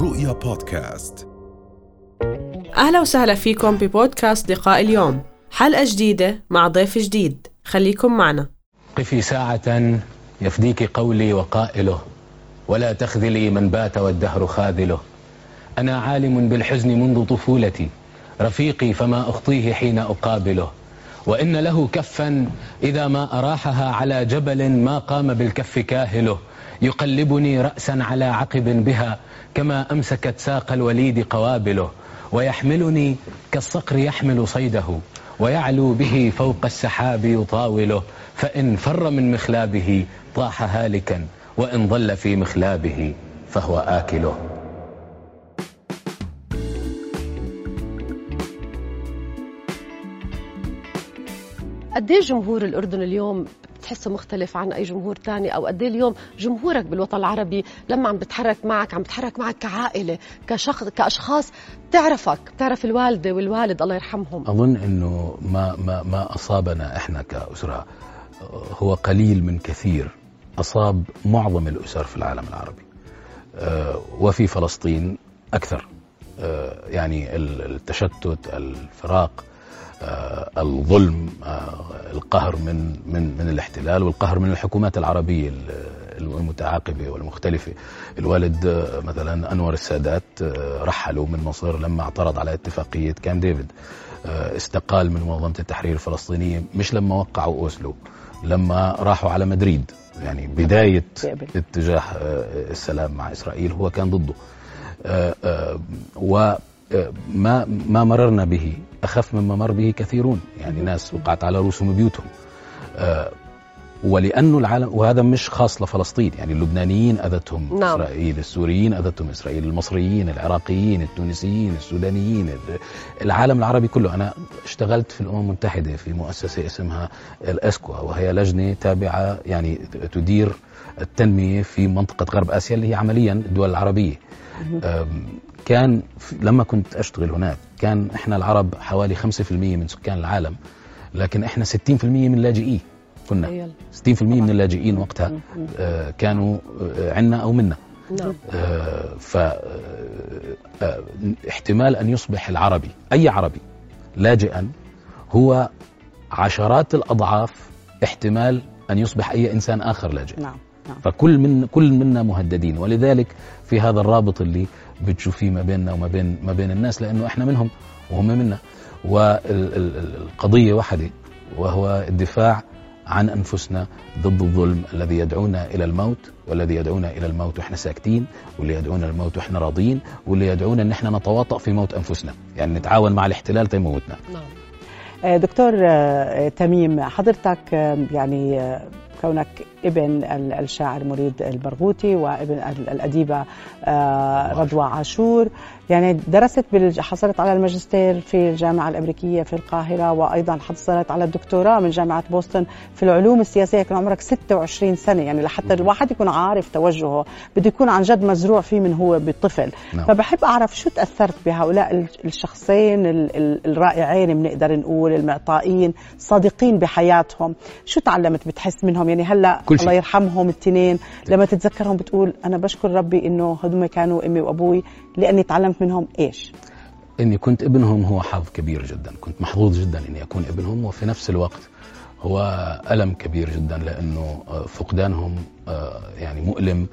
رؤيا بودكاست. أهلا وسهلا فيكم ببودكاست لقاء اليوم. حلقة جديدة مع ضيف جديد. خليكم معنا. قفي ساعة يفديك قولي وقائله ولا تخذلي من بات والدهر خاذله. أنا عالم بالحزن منذ طفولتي رفيقي فما أخطيه حين أقابله. وإن له كفا إذا ما أراحها على جبل ما قام بالكف كاهله. يقلبني رأسا على عقب بها كما أمسكت ساق الوليد قوابله ويحملني كالصقر يحمل صيده ويعلو به فوق السحاب يطاوله فإن فر من مخلابه طاح هالكا وإن ظل في مخلابه فهو آكله. قد إيه جمهور الأردن اليوم بتحسه مختلف عن أي جمهور تاني؟ أو قد اليوم جمهورك بالوطن العربي لما عم بتحرك معك عم بتحرك معك كعائلة كشخص كأشخاص بتعرفك بتعرف الوالدة والوالد الله يرحمهم. أظن أنه ما, ما, ما أصابنا إحنا كأسرة هو قليل من كثير أصاب معظم الأسر في العالم العربي. آه، وفي فلسطين أكثر. آه، يعني التشتت الفراق الظلم آه، القهر من من من الاحتلال والقهر من الحكومات العربية المتعاقبة والمختلفة. الوالد آه، مثلا أنور السادات رحلوا من مصر لما اعترض على اتفاقية كام ديفيد. استقال من منظمة التحرير الفلسطينية مش لما وقعوا أوسلو لما راحوا على مدريد. يعني بداية اتجاه السلام مع إسرائيل هو كان ضده. وما ما مررنا به أخف مما مر به كثيرون. يعني ناس وقعت على رؤوسهم بيوتهم. آه ولأنه العالم وهذا مش خاص لفلسطين. يعني اللبنانيين أذتهم نعم. إسرائيل السوريين أذتهم إسرائيل المصريين العراقيين التونسيين السودانيين العالم العربي كله. أنا اشتغلت في الأمم المتحدة في مؤسسة اسمها الأسكوا وهي لجنة تابعة يعني تدير التنمية في منطقة غرب آسيا اللي هي عمليا الدول العربية. كان لما كنت أشتغل هناك كان إحنا العرب حوالي 5% من سكان العالم لكن إحنا 60% من اللاجئين كنا. 60% من اللاجئين وقتها آه كانوا آه عنا أو منا. نعم. آه ف احتمال أن يصبح العربي أي عربي لاجئا هو عشرات الأضعاف احتمال أن يصبح أي إنسان آخر لاجئ. نعم. نعم. فكل من كل منا مهددين. ولذلك في هذا الرابط اللي بتشوفيه ما بيننا وما بين ما بين الناس لأنه إحنا منهم وهم منا. والقضية واحدة وهو الدفاع عن أنفسنا ضد الظلم الذي يدعونا إلى الموت والذي يدعونا إلى الموت وإحنا ساكتين واللي يدعونا للموت وإحنا راضيين واللي يدعونا إن إحنا نتواطأ في موت أنفسنا. يعني نتعاون مع الاحتلال تيموتنا نعم. آه، دكتور آه، تميم حضرتك آه، يعني كونك ابن الشاعر مريد البرغوثي وابن الأديبة رضوى عاشور. يعني درست حصلت على الماجستير في الجامعة الأمريكية في القاهرة وأيضا حصلت على الدكتوراه من جامعة بوسطن في العلوم السياسية. كان عمرك 26 سنة يعني لحتى الواحد يكون عارف توجهه بده يكون عن جد مزروع فيه من هو بطفل. نعم. فبحب أعرف شو تأثرت بهؤلاء الشخصين الرائعين بنقدر نقول المعطائين صادقين بحياتهم. شو تعلمت بتحس منهم يعني هلأ الله يرحمهم التنين. لما تتذكرهم بتقول أنا بشكر ربي إنه هدول كانوا أمي وأبوي لأني تعلمت منهم إيش؟ إني كنت ابنهم هو حظ كبير جدا، كنت محظوظ جدا إني أكون ابنهم وفي نفس الوقت هو ألم كبير جدا لأنه فقدانهم آه، يعني مؤلم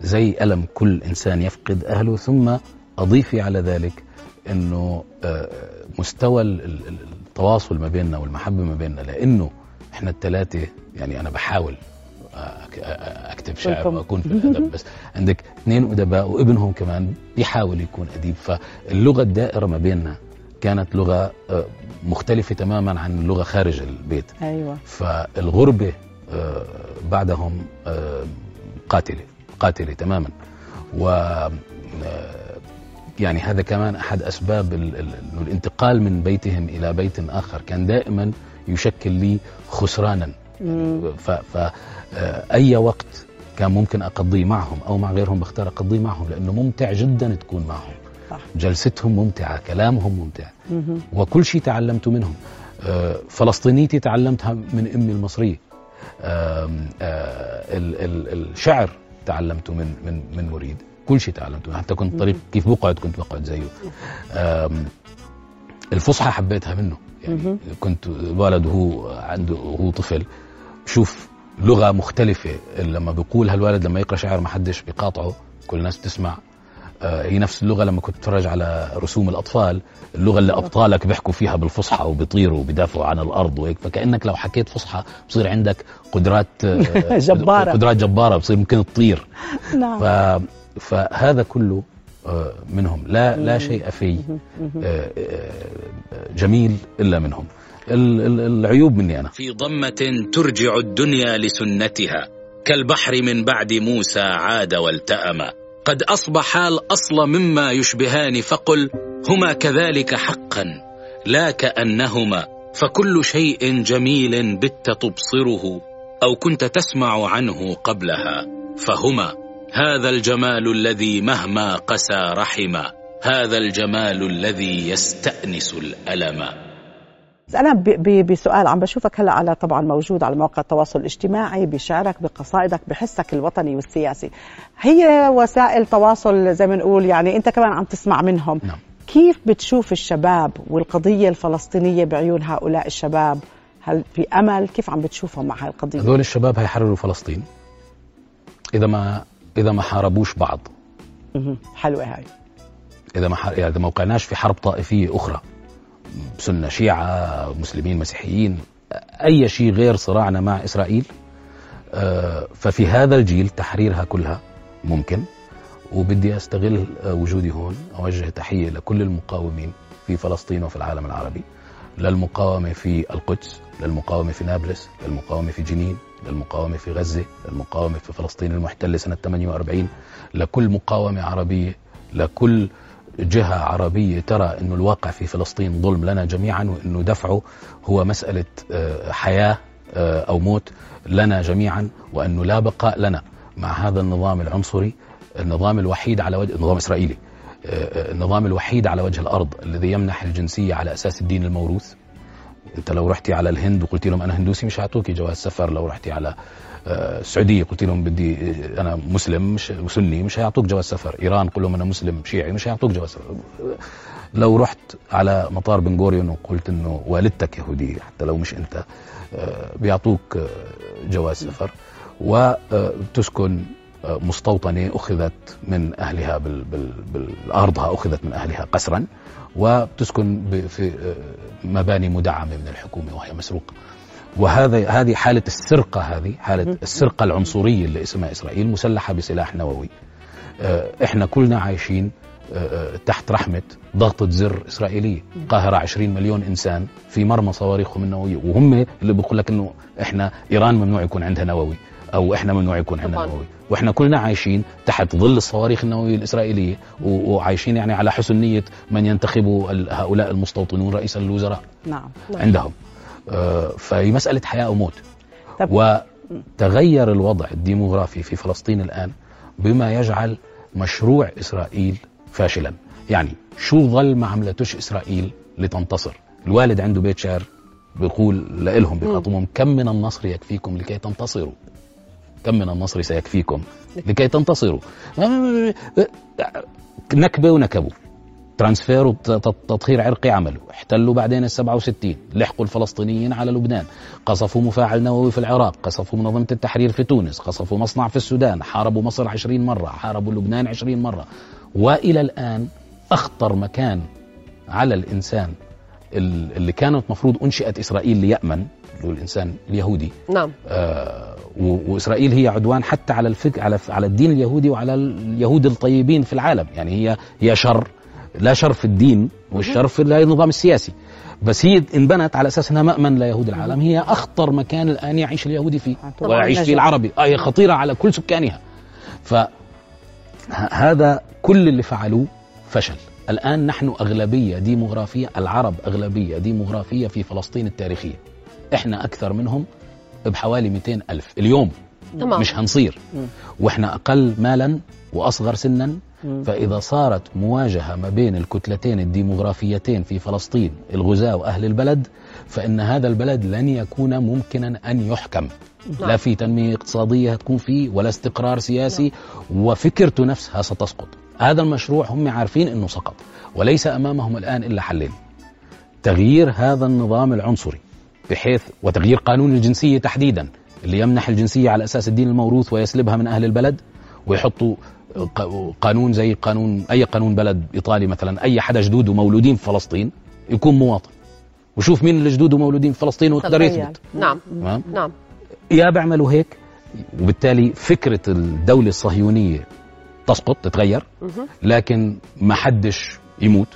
زي ألم كل إنسان يفقد أهله. ثم أضيفي على ذلك إنه آه، مستوى التواصل ما بيننا والمحبة ما بيننا لأنه إحنا الثلاثه يعني أنا بحاول أكتب شعر وأكون في الأدب بس عندك اثنين أدباء وابنهم كمان بيحاول يكون أديب. فاللغة الدائرة ما بيننا كانت لغة آه، مختلفة تماما عن اللغة خارج البيت. أيوه. فالغربة آه، بعدهم آه، قاتلة قاتلة تماما. و يعني هذا كمان أحد أسباب الانتقال من بيتهم إلى بيت آخر. كان دائما يشكل لي خسرانا. فأي وقت كان ممكن أقضيه معهم أو مع غيرهم بختار أقضيه معهم لأنه ممتع جدا تكون معهم. صح. جلستهم ممتعة كلامهم ممتع. وكل شيء تعلمت منهم. آه، فلسطينيتي تعلمتها من أمي المصرية. آه، الشعر تعلمته من من من مريد كل شيء تعلمته. حتى كنت طريق كيف بقعد كنت بقعد زيه. الفصحى حبيتها منه. يعني كنت ولد وهو عنده وهو طفل. بشوف لغة مختلفة لما بيقول هالولد لما يقرأ شعر ما حدش بيقاطعه كل الناس بتسمع. آه، هي نفس اللغة لما كنت تتفرج على رسوم الأطفال اللغة اللي أبطالك بيحكوا فيها بالفصحى وبيطيروا وبيدافعوا عن الأرض وهيك. فكأنك لو حكيت فصحى بصير عندك قدرات آه، جبارة. قدرات جبارة بصير ممكن تطير. نعم. فهذا كله منهم. لا لا شيء في آه، آه، جميل إلا منهم. ال- ال- العيوب مني أنا. في ضمة ترجع الدنيا لسنتها. كالبحر من بعد موسى عاد والتأما قد أصبحا الأصل مما يشبهان فقل هما كذلك حقا لا كأنهما. فكل شيء جميل بت تبصره أو كنت تسمع عنه قبلها فهما. هذا الجمال الذي مهما قسى رحما هذا الجمال الذي يستأنس الألم. ب- بسؤال عم بشوفك هلا على طبعا موجود على مواقع التواصل الاجتماعي بشعرك بقصائدك بحسك الوطني والسياسي. هي وسائل تواصل زي ما نقول يعني أنت كمان عم تسمع منهم. نعم. كيف بتشوف الشباب والقضية الفلسطينية بعيون هؤلاء الشباب؟ هل في أمل؟ كيف عم بتشوفهم مع هاي القضية هذول الشباب هيحرروا فلسطين. إذا ما إذا ما حاربوش بعض. حلوة هاي. إذا ما ح- يعني إذا ما وقعناش في حرب طائفية أخرى. سنة شيعة مسلمين مسيحيين أي شيء غير صراعنا مع إسرائيل آه، ففي هذا الجيل تحريرها كلها ممكن. وبدي أستغل آه، وجودي هون أوجه تحية لكل المقاومين في فلسطين وفي العالم العربي للمقاومة في القدس للمقاومة في نابلس للمقاومة في جنين. للمقاومة في غزة للمقاومة في فلسطين المحتلة سنة 48 لكل مقاومة عربية لكل جهة عربية ترى أنه الواقع في فلسطين ظلم لنا جميعا وأنه دفعه هو مسألة آه، حياة آه، أو موت لنا جميعا وأنه لا بقاء لنا مع هذا النظام العنصري النظام الوحيد على وجه النظام الإسرائيلي آه، النظام الوحيد على وجه الأرض الذي يمنح الجنسية على أساس الدين الموروث. انت لو رحتي على الهند وقلتي لهم أنا هندوسي مش هيعطوكي جواز سفر لو رحتي على آه، السعودية قلت لهم بدي آه، أنا مسلم مش وسني مش هيعطوك جواز سفر. إيران قل لهم أنا مسلم شيعي مش هيعطوك جواز سفر. لو رحت على مطار بن غوريون وقلت إنه والدتك يهودية حتى لو مش أنت آه، بيعطوك جواز سفر. وتسكن مستوطنة أخذت من أهلها بال بال بالأرضها أخذت من أهلها قسرا وبتسكن ب- في آه، مباني مدعمة من الحكومة وهي مسروقة. وهذا هذه حالة السرقة هذه حالة السرقة العنصرية اللي اسمها إسرائيل مسلحة بسلاح نووي. آه، إحنا كلنا عايشين آه، تحت رحمة ضغطه زر إسرائيلية. قاهرة 20 مليون إنسان في مرمى صواريخهم النووية وهم اللي بيقول لك إنه إحنا إيران ممنوع يكون عندها نووي. أو إحنا ممنوع يكون عندنا. نووي. وإحنا كلنا عايشين تحت ظل الصواريخ النووية الإسرائيلية وعايشين يعني على حسن نيه من ينتخبوا هؤلاء المستوطنون رئيس الوزراء نعم. عندهم. آه، فهي مسألة حياة وموت طب- وتغير الوضع الديموغرافي في فلسطين الآن بما يجعل مشروع إسرائيل فاشلا. يعني شو ظل ما عملتوش إسرائيل لتنتصر؟ الوالد عنده بيت شعر بيقول لهم بيخاطبهم كم من النصر يكفيكم لكي تنتصروا؟ كم من النصر سيكفيكم؟ لكي تنتصروا. نكبة ونكبوا transfer وتطهير عرقي عملوا احتلوا بعدين ال 67 لحقوا الفلسطينيين على لبنان. قصفوا مفاعل نووي في العراق. قصفوا منظمة التحرير في تونس. قصفوا مصنع في السودان. حاربوا مصر 20 مرة. حاربوا لبنان 20 مرة. وإلى الآن أخطر مكان على الإنسان ال- اللي كانت مفروض أنشئت إسرائيل ليأمن اللي هو الإنسان اليهودي. نعم. آه، و- وإسرائيل هي عدوان حتى على الفك على على الدين اليهودي وعلى اليهود الطيبين في العالم. يعني هي هي شر لا شر في الدين والشر في النظام السياسي. بس هي انبنت على أساس إنها مأمن ليهود العالم. هي أخطر مكان الآن يعيش اليهودي فيه. ويعيش. فيه العربي. آه هي خطيرة على كل سكانها. ف ه- هذا كل اللي فعلوه فشل. الآن نحن أغلبية ديموغرافية العرب أغلبية ديموغرافية في فلسطين التاريخية. إحنا أكثر منهم بحوالي 200 ألف اليوم. تمام. مش هنصير. مم. وإحنا أقل مالا وأصغر سنا. مم. فإذا صارت مواجهة ما بين الكتلتين الديموغرافيتين في فلسطين الغزاة وأهل البلد فإن هذا البلد لن يكون ممكنا أن يحكم. نعم. لا في تنمية اقتصادية هتكون فيه ولا استقرار سياسي. وفكرته نفسها ستسقط. هذا المشروع هم عارفين إنه سقط. وليس أمامهم الآن إلا حلين. تغيير هذا النظام العنصري. بحيث وتغيير قانون الجنسية تحديدا اللي يمنح الجنسية على أساس الدين الموروث ويسلبها من أهل البلد ويحطوا قانون زي قانون أي قانون بلد إيطالي مثلا أي حدا جدوده مولودين في فلسطين يكون مواطن. وشوف مين اللي جدوده مولودين في فلسطين ويقدر. يثبت. نعم. نعم. يا بيعملوا هيك وبالتالي فكرة الدولة الصهيونية تسقط تتغير. لكن ما حدش يموت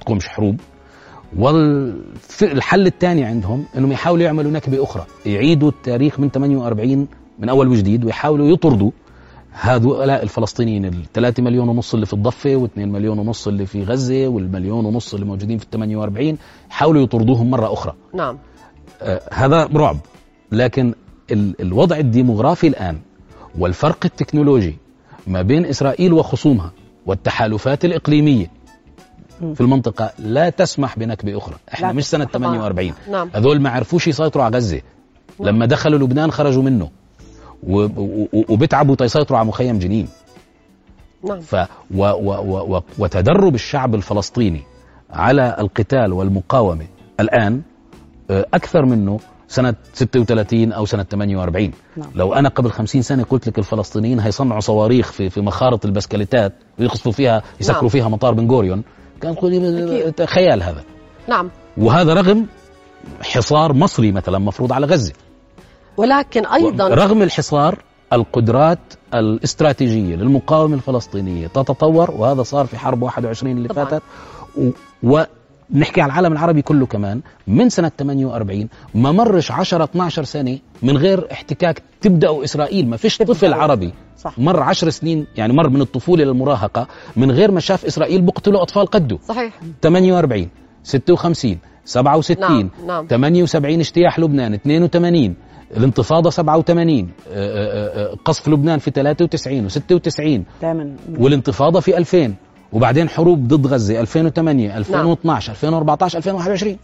تقومش حروب. والحل الثاني عندهم إنهم يحاولوا يعملوا نكبة أخرى. يعيدوا التاريخ من 48 من أول وجديد ويحاولوا يطردوا هؤلاء الفلسطينيين. ال 3 مليون ونص اللي في الضفة و2 مليون ونص اللي في غزة والمليون ونص اللي موجودين في ال 48 يحاولوا يطردوهم مرة أخرى. نعم. آه، هذا رعب. لكن ال- الوضع الديموغرافي الآن والفرق التكنولوجي ما بين إسرائيل وخصومها والتحالفات الإقليمية. في المنطقة لا تسمح بنكبة أخرى. إحنا مش سنة طبعاً. 48 نعم. هذول ما عرفوش يسيطروا على غزة. لما دخلوا لبنان خرجوا منه. وبتعبوا تيسيطروا على مخيم جنين. نعم. ف و و و و وتدرب الشعب الفلسطيني على القتال والمقاومة الآن آه، أكثر منه سنة 36 أو سنة 48 نعم. لو أنا قبل 50 سنة قلت لك الفلسطينيين هيصنعوا صواريخ في في مخارط البسكليتات ويقصفوا فيها يسكروا نعم. فيها مطار بن غوريون كان أكيد. خيال هذا. نعم. وهذا رغم حصار مصري مثلا مفروض على غزة. ولكن أيضا رغم الحصار القدرات الاستراتيجية للمقاومة الفلسطينية تتطور وهذا صار في حرب 21 اللي طبعاً. فاتت. ونحكي على العالم العربي كله كمان. من سنة 48 ما مرش 10 12 سنة من غير احتكاك تبدأ إسرائيل. ما فيش طفل عربي صح. مر 10 سنين يعني مر من الطفولة للمراهقة من غير ما شاف إسرائيل بقتلوا أطفال قده صحيح. 48 56 67 نعم نعم. 78 اجتياح لبنان 82 الانتفاضة 87 آه، آه، آه، قصف لبنان في 93 و96 دائما. والانتفاضة في 2000 وبعدين حروب ضد غزة 2008 2012 2014 2021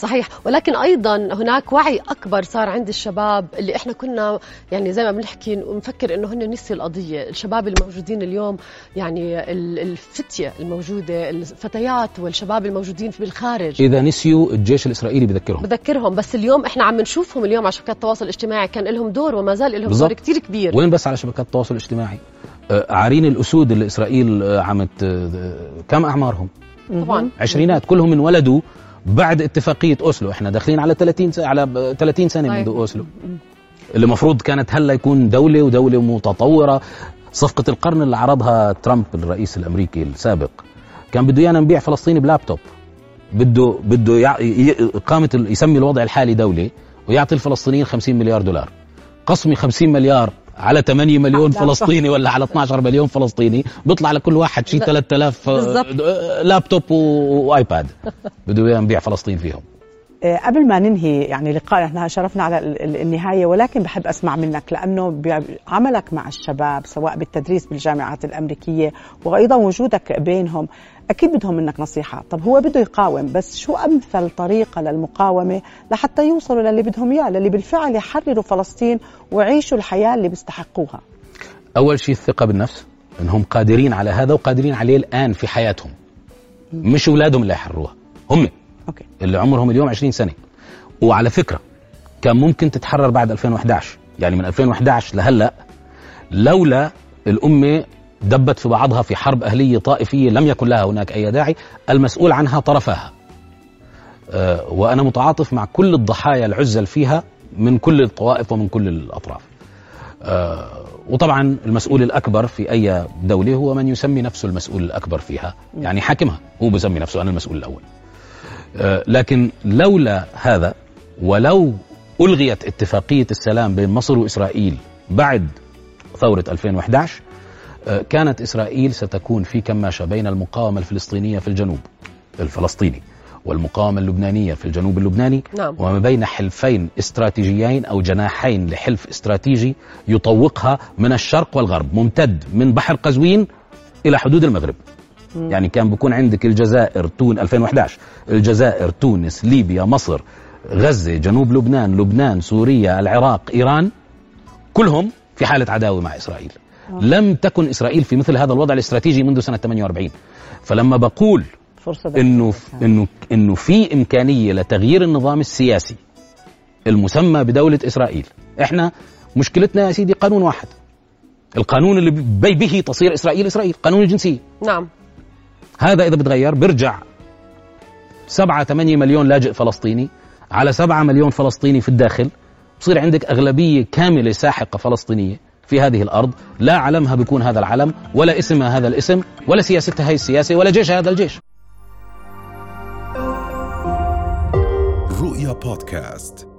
صحيح. ولكن أيضا هناك وعي أكبر صار عند الشباب اللي إحنا كنا يعني زي ما بنحكي ونفكر إنه هن نسيوا القضية، الشباب الموجودين اليوم يعني ال- الفتية الموجودة، الفتيات والشباب الموجودين في بالخارج. إذا نسيوا الجيش الإسرائيلي بذكرهم. بذكرهم. بس اليوم إحنا عم نشوفهم اليوم على شبكات التواصل الاجتماعي. كان لهم دور وما زال لهم. دور كثير كبير. وين بس على شبكات التواصل الاجتماعي؟ آه، عارين الأسود اللي إسرائيل آه، عمت آه، كم أعمارهم؟ طبعا. عشرينات. كلهم انولدوا بعد اتفاقية أوسلو. إحنا داخلين على 30 سنة على ب- 30 سنة طيب. منذ أوسلو. اللي المفروض كانت هلا يكون دولة ودولة متطورة. صفقة القرن اللي عرضها ترامب الرئيس الأمريكي السابق. كان بده إيانا نبيع فلسطين بلابتوب. بده بده ال- يسمي الوضع الحالي دولة ويعطي الفلسطينيين 50 مليار دولار. قسمي 50 مليار على 8 مليون فلسطيني ولا على 12 مليون فلسطيني بيطلع لكل واحد شي لا، 3000 آه،. آه، لابتوب وآيباد. بده نبيع فلسطين فيهم. قبل ما ننهي يعني لقاء إحنا شرفنا على ال- ال- النهاية ولكن بحب أسمع منك لأنه بعملك مع الشباب سواء بالتدريس بالجامعات الأمريكية وأيضا وجودك بينهم أكيد بدهم منك نصيحة، طب هو بده يقاوم بس شو أمثل طريقة للمقاومة لحتى يوصلوا للي بدهم إياه، للي بالفعل يحرروا فلسطين ويعيشوا الحياة اللي بيستحقوها. أول شيء الثقة بالنفس إنهم قادرين على هذا وقادرين عليه الآن في حياتهم. مش أولادهم اللي يحرروها هم. أوكي. اللي عمرهم اليوم 20 سنة. وعلى فكرة كان ممكن تتحرر بعد 2011 يعني من 2011 لهلأ لولا الأمة دبت في بعضها في حرب أهلية طائفية لم يكن لها هناك أي داعي المسؤول عنها طرفاها آه، وأنا متعاطف مع كل الضحايا العزل فيها من كل الطوائف ومن كل الأطراف. آه، وطبعا المسؤول الأكبر في أي دولة هو من يسمي نفسه المسؤول الأكبر فيها. يعني حاكمها هو بسمي نفسه أنا المسؤول الأول. لكن لولا هذا ولو ألغيت اتفاقية السلام بين مصر وإسرائيل بعد ثورة 2011 آه، كانت إسرائيل ستكون في كماشة بين المقاومة الفلسطينية في الجنوب الفلسطيني والمقاومة اللبنانية في الجنوب اللبناني نعم. وما بين حلفين استراتيجيين أو جناحين لحلف استراتيجي يطوقها من الشرق والغرب ممتد من بحر قزوين إلى حدود المغرب يعني كان بكون عندك الجزائر تون 2011 الجزائر تونس ليبيا مصر غزة جنوب لبنان لبنان سوريا العراق إيران كلهم في حالة عداوة مع إسرائيل. لم تكن إسرائيل في مثل هذا الوضع الاستراتيجي منذ سنة 48 فلما بقول فرصة إنه إنه إنه في إمكانية لتغيير النظام السياسي المسمى بدولة إسرائيل إحنا مشكلتنا يا سيدي قانون واحد. القانون اللي بي به تصير إسرائيل إسرائيل قانون الجنسية. نعم. هذا إذا بتغير بيرجع 7 8 مليون لاجئ فلسطيني على 7 مليون فلسطيني في الداخل. بصير عندك أغلبية كاملة ساحقة فلسطينية في هذه الأرض. لا علمها بيكون هذا العلم ولا اسمها هذا الاسم ولا سياستها هي السياسة ولا جيشها هذا الجيش. رؤيا بودكاست.